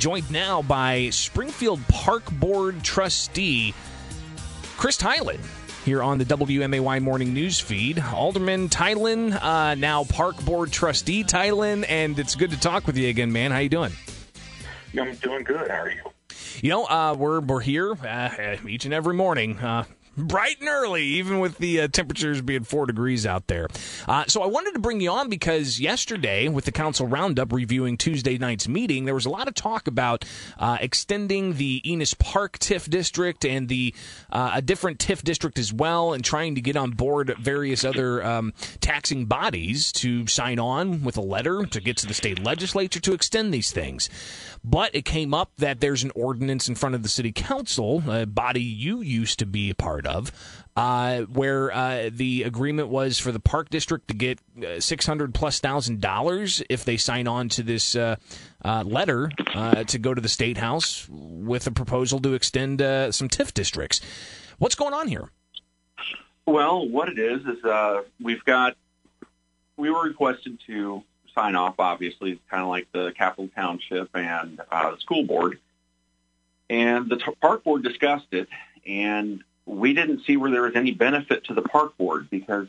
joined now by Springfield Park Board trustee Chris Theilen here on the WMAY morning news feed. Alderman Theilen, uh, now Park Board trustee Theilen, and it's good to talk with you again, man. How you doing? I'm doing good. How are you? You know, uh, we're we're here uh, each and every morning. Bright and early, even with the uh, temperatures being four degrees out there. Uh, so I wanted to bring you on because yesterday, with the council roundup reviewing Tuesday night's meeting, there was a lot of talk about uh, extending the Enos Park TIF district and the uh, a different TIF district as well, and trying to get on board various other um, taxing bodies to sign on with a letter to get to the state legislature to extend these things. But it came up that there's an ordinance in front of the city council, a body you used to be a part of, uh, where uh, the agreement was for the park district to get uh, six hundred plus thousand dollars if they sign on to this uh, uh, letter uh, to go to the state house with a proposal to extend some TIF districts. What's going on here? Well, what it is is we've got we were requested to sign off, obviously. It's kind of like the Capital Township and the school board. And the t- park board discussed it, and we didn't see where there was any benefit to the park board because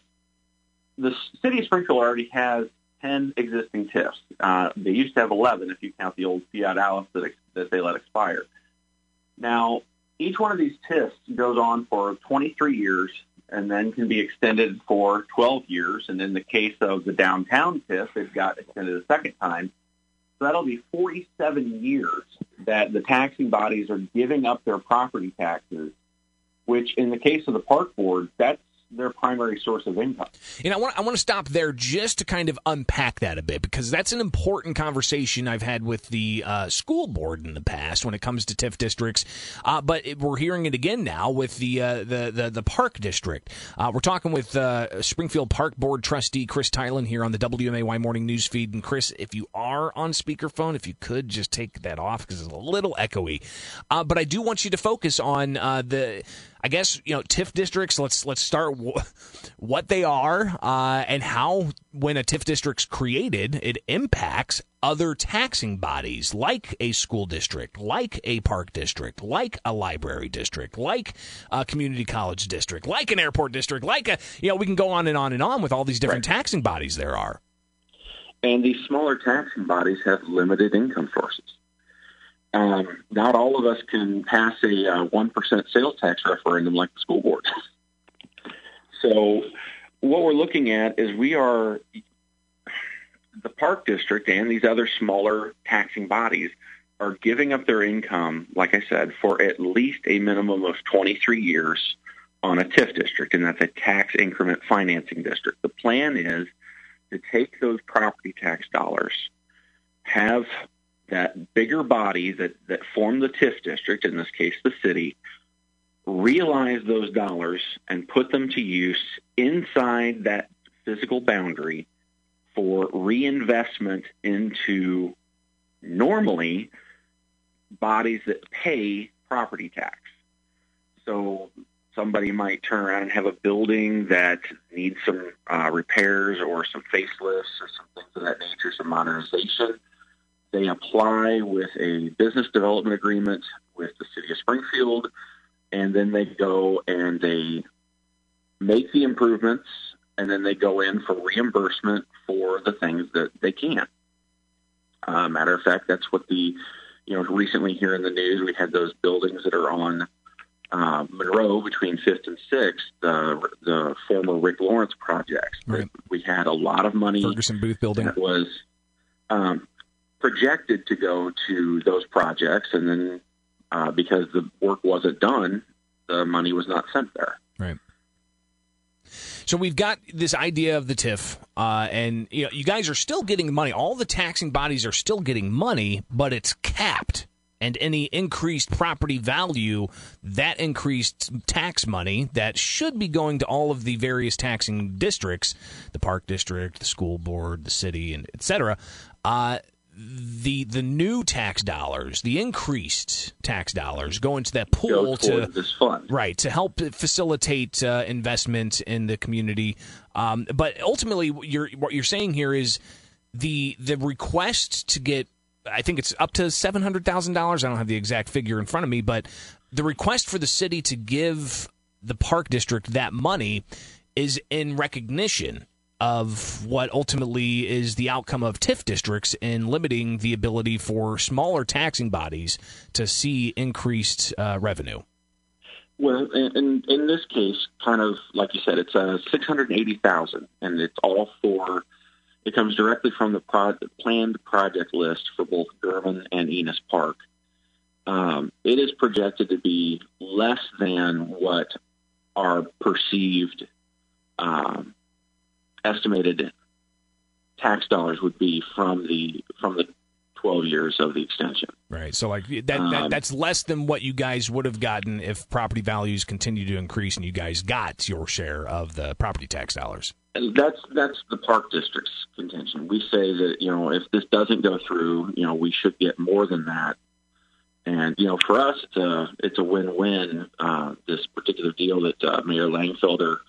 the city of Springfield already has 10 existing TIFs. Uh, they used to have 11 if you count the old Fiat-Allis that, ex- that they let expire. Now, each one of these TIFs goes on for 23 years and then can be extended for 12 years. And in the case of the downtown TIF, it got extended a second time. So that'll be 47 years that the taxing bodies are giving up their property taxes, which in the case of the park board, that's their primary source of income. And I want I want to stop there just to kind of unpack that a bit because that's an important conversation I've had with the uh, school board in the past when it comes to TIF districts. Uh, but it, we're hearing it again now with the uh, the, the, the park district. Uh, we're talking with uh, Springfield Park Board trustee Chris Theilen here on the WMAY morning news feed. And Chris, if you are on speakerphone, if you could just take that off because it's a little echoey. Uh, but I do want you to focus on the I guess you know TIF districts. Let's let's start what they are uh, and how when a TIF district's created, it impacts other taxing bodies like a school district, like a park district, like a library district, like a community college district, like an airport district, like a you know we can go on and on and on with all these different right. taxing bodies there are. And these smaller taxing bodies have limited income sources. Um, not all of us can pass a uh, one uh, sales tax referendum like the school board. so, what we're looking at is we are the park district and these other smaller taxing bodies are giving up their income, like I said, for at least a minimum of 23 years on a TIF district, and that's a tax increment financing district. The plan is to take those property tax dollars, have that bigger body that, that form the TIF district, in this case the city, realize those dollars and put them to use inside that physical boundary for reinvestment into normally bodies that pay property tax. So somebody might turn around and have a building that needs some uh, repairs or some facelifts or some things of that nature, some modernization they apply with a business development agreement with the city of Springfield, and then they go and they make the improvements, and then they go in for reimbursement for the things that they can. Uh, matter of fact, that's what the you know recently here in the news we had those buildings that are on uh, Monroe between Fifth and Sixth, the the former Rick Lawrence projects. Right. We had a lot of money. Ferguson Booth building that was um, projected to go to those projects, and then uh, because the work wasn't done, the money was not sent there. Right. So we've got this idea of the TIF, uh, and you know, you guys are still getting money. All the taxing bodies are still getting money, but it's capped. And any increased property value, that increased tax money that should be going to all of the various taxing districts, the park district, the school board, the city, and et cetera, uh, the the new tax dollars, the increased tax dollars, go into that pool to this fund, right to help facilitate uh, investment in the community. Um, but ultimately, what you're what you're saying here is the the request to get I think it's up to seven hundred thousand dollars. I don't have the exact figure in front of me, but the request for the city to give the park district that money is in recognition of what ultimately is the outcome of TIF districts in limiting the ability for smaller taxing bodies to see increased uh, revenue. Well, in, in this case, kind of like you said, it's uh, six hundred eighty thousand, and it's all for. It comes directly from the pro- planned project list for both German and Enos Park. Um, it is projected to be less than what our perceived um, estimated tax dollars would be from the from the 12 years of the extension. Right. So like that, um, that, that's less than what you guys would have gotten if property values continue to increase and you guys got your share of the property tax dollars. And that's that's the park district's contention. We say that you know if this doesn't go through, you know we should get more than that. And you know for us it's a it's a win-win. Uh, this particular deal that uh, Mayor Langfelder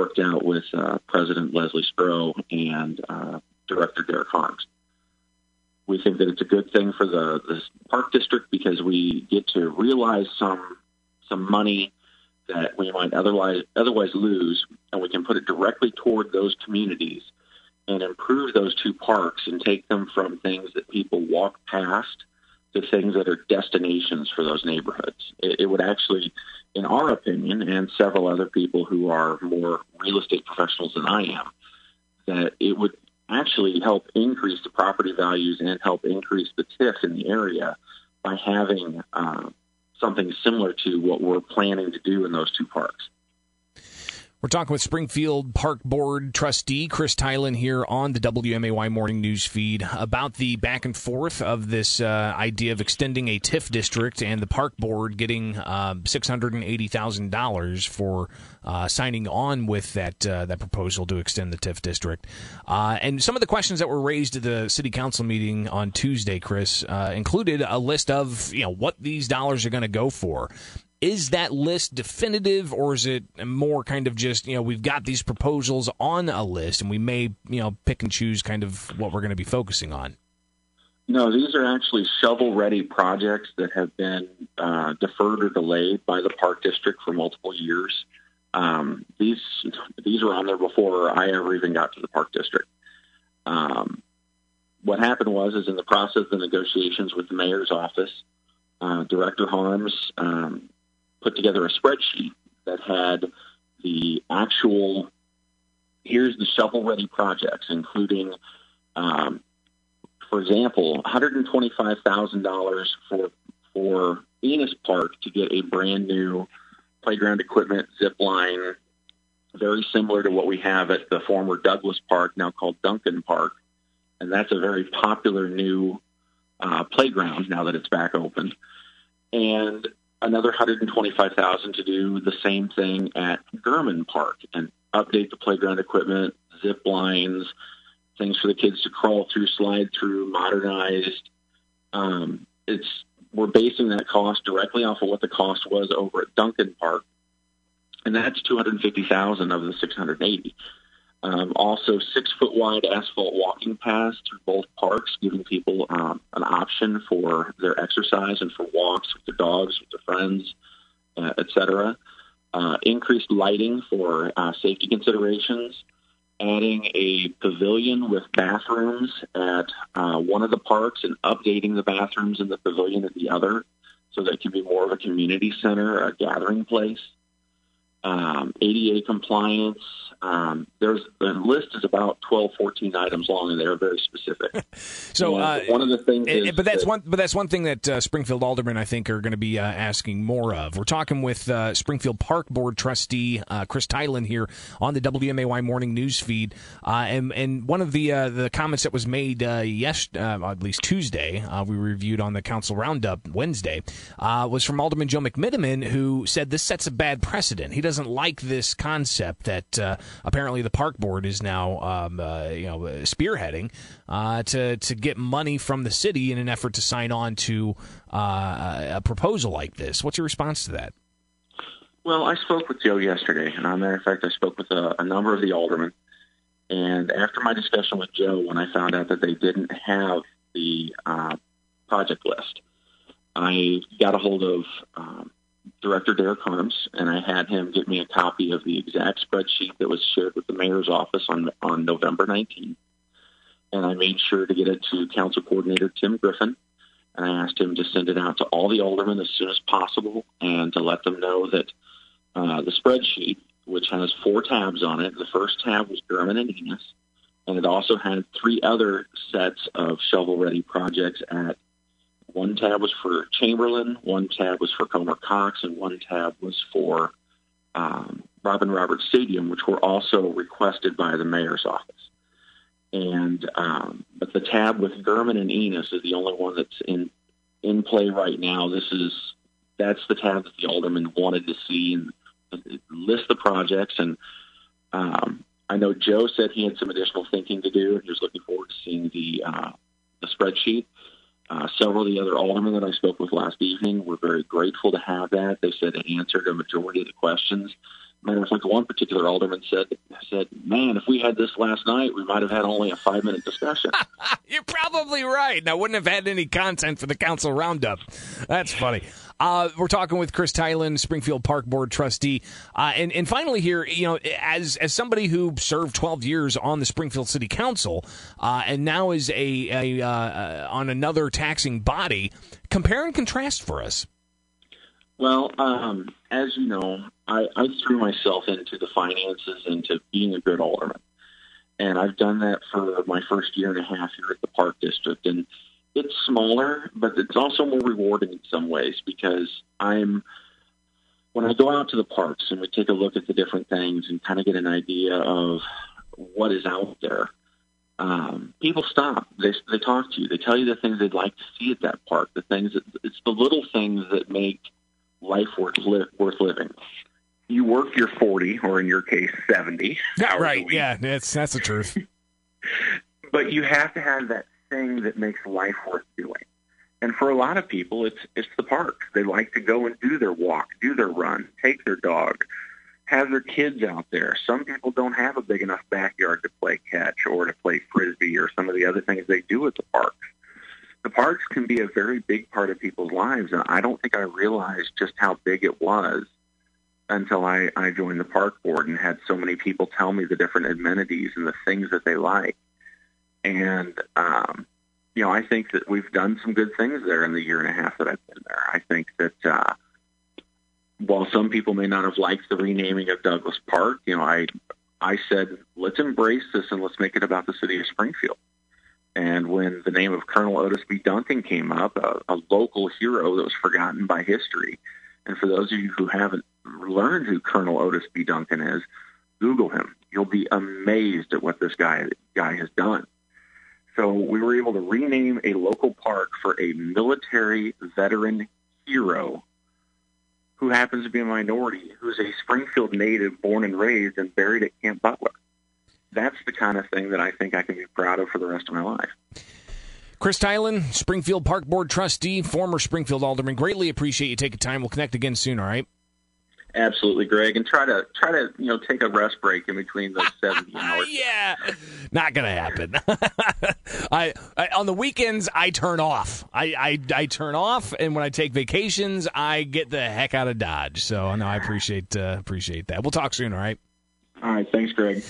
worked out with uh, President Leslie Sgro and uh, Director Derek Harms. We think that it's a good thing for the, the park district because we get to realize some some money that we might otherwise otherwise lose, and we can put it directly toward those communities and improve those two parks and take them from things that people walk past to things that are destinations for those neighborhoods. It, it would actually in our opinion, and several other people who are more real estate professionals than I am, that it would actually help increase the property values and help increase the TIF in the area by having uh, something similar to what we're planning to do in those two parks. We're talking with Springfield Park Board trustee Chris Theilen here on the WMAY morning news feed about the back and forth of this uh, idea of extending a TIF district and the park board getting uh, six hundred and eighty thousand dollars for uh, signing on with that uh, that proposal to extend the TIF district. Uh, and some of the questions that were raised at the city council meeting on Tuesday, Chris, uh, included a list of you know what these dollars are going to go for is that list definitive or is it more kind of just you know we've got these proposals on a list and we may you know pick and choose kind of what we're going to be focusing on? No these are actually shovel ready projects that have been uh, deferred or delayed by the park district for multiple years. Um, these these were on there before i ever even got to the park district. Um, what happened was is in the process of the negotiations with the mayor's office uh, Director Harms um, put together a spreadsheet that had the actual here's the shovel ready projects, including, um, for example, $125,000 for for Enos Park to get a brand new playground equipment, zip line, very similar to what we have at the former Douglas Park, now called Duncan Park, and that's a very popular new uh, playground now that it's back open. And another 125,000 to do the same thing at German Park and update the playground equipment, zip lines, things for the kids to crawl through, slide through, modernized. Um, it's we're basing that cost directly off of what the cost was over at Duncan Park, and that's 250,000 of the 680. Um, also, six foot wide asphalt walking paths through both parks, giving people um, an option for their exercise and for walks with their dogs, with their friends, uh, etc. Uh, increased lighting for uh, safety considerations. Adding a pavilion with bathrooms at uh, one of the parks and updating the bathrooms in the pavilion at the other so that it can be more of a community center, a gathering place um, ADA compliance. Um, there's the list is about 12, 14 items long, and they're very specific. so uh, one of the things, is, but that's that, one, but that's one thing that uh, Springfield aldermen I think are going to be uh, asking more of. We're talking with uh, Springfield Park Board trustee uh, Chris Theilen here on the WMAY morning news feed, uh, and and one of the the comments that was made yes, at least Tuesday, we reviewed on the council roundup Wednesday, was from Alderman Joe McMenamin, who said this sets a bad precedent. He doesn't like this concept that uh, apparently the park board is now um, uh, you know spearheading uh, to to get money from the city in an effort to sign on to uh, a proposal like this. What's your response to that? Well, I spoke with Joe yesterday, and a matter of fact, I spoke with a, a number of the aldermen. And after my discussion with Joe, when I found out that they didn't have the uh, project list. I got a hold of um, Director Derek Harms, and I had him get me a copy of the exact spreadsheet that was shared with the mayor's office on on November 19th. And I made sure to get it to Council Coordinator Tim Griffin, and I asked him to send it out to all the aldermen as soon as possible, and to let them know that uh, the spreadsheet, which has four tabs on it, the first tab was German and Enos, and it also had three other sets of shovel-ready projects at one tab was for Chamberlain, one tab was for Comer Cox, and one tab was for um, Robin Roberts Stadium, which were also requested by the mayor's office. And um, but the tab with German and Enos is the only one that's in in play right now. This is that's the tab that the alderman wanted to see and list the projects. And um, I know Joe said he had some additional thinking to do, and he was looking forward to seeing the uh, the spreadsheet. Uh, several of the other aldermen that I spoke with last evening were very grateful to have that. They said it answered a majority of the questions. Matter of fact, one particular alderman said, "said Man, if we had this last night, we might have had only a five minute discussion." You're probably right. And I wouldn't have had any content for the council roundup. That's funny. Uh, we're talking with Chris Theilen, Springfield Park Board trustee, uh, and and finally here, you know, as as somebody who served 12 years on the Springfield City Council, uh, and now is a, a uh, on another taxing body, compare and contrast for us. Well, um, as you know, I, I threw myself into the finances, into being a good alderman, and I've done that for my first year and a half here at the Park District, and it's smaller, but it's also more rewarding in some ways because I'm when I go out to the parks and we take a look at the different things and kind of get an idea of what is out there. Um, people stop. They they talk to you. They tell you the things they'd like to see at that park. The things that it's the little things that make life worth li- worth living. You work your forty, or in your case, seventy. Yeah, right. Yeah, that's that's the truth. but you have to have that thing that makes life worth doing. And for a lot of people, it's it's the park. They like to go and do their walk, do their run, take their dog, have their kids out there. Some people don't have a big enough backyard to play catch or to play frisbee or some of the other things they do at the parks. The parks can be a very big part of people's lives, and I don't think I realized just how big it was until I, I joined the park board and had so many people tell me the different amenities and the things that they like. And, um, you know, I think that we've done some good things there in the year and a half that I've been there. I think that uh, while some people may not have liked the renaming of Douglas Park, you know, I I said let's embrace this and let's make it about the city of Springfield. And when the name of Colonel Otis B. Duncan came up, a, a local hero that was forgotten by history, and for those of you who haven't learned who Colonel Otis B. Duncan is, Google him. You'll be amazed at what this guy guy has done. So we were able to rename a local park for a military veteran hero who happens to be a minority, who's a Springfield native born and raised and buried at Camp Butler. That's the kind of thing that I think I can be proud of for the rest of my life. Chris Theilen, Springfield Park Board trustee, former Springfield alderman. Greatly appreciate you taking time. We'll connect again soon, all right? Absolutely, Greg, and try to try to you know take a rest break in between those seventy hours. yeah, not gonna happen. I, I, on the weekends I turn off. I, I I turn off, and when I take vacations, I get the heck out of Dodge. So no, I appreciate uh, appreciate that. We'll talk soon. All right. All right. Thanks, Greg.